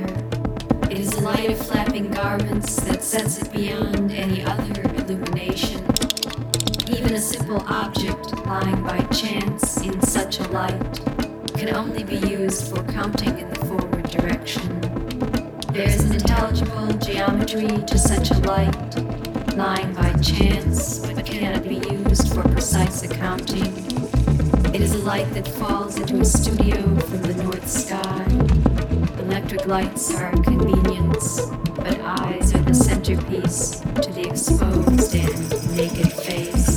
fire. It is light of flapping garments that sets it beyond any other illumination. Even a simple object lying by chance in such a light can only be used for counting in the forward direction. There is an intelligible geometry to such a light, lying by chance, but cannot be used for precise accounting. It is a light that falls into a studio from the north sky Electric lights are a convenience, but eyes are the centerpiece to the exposed and naked face.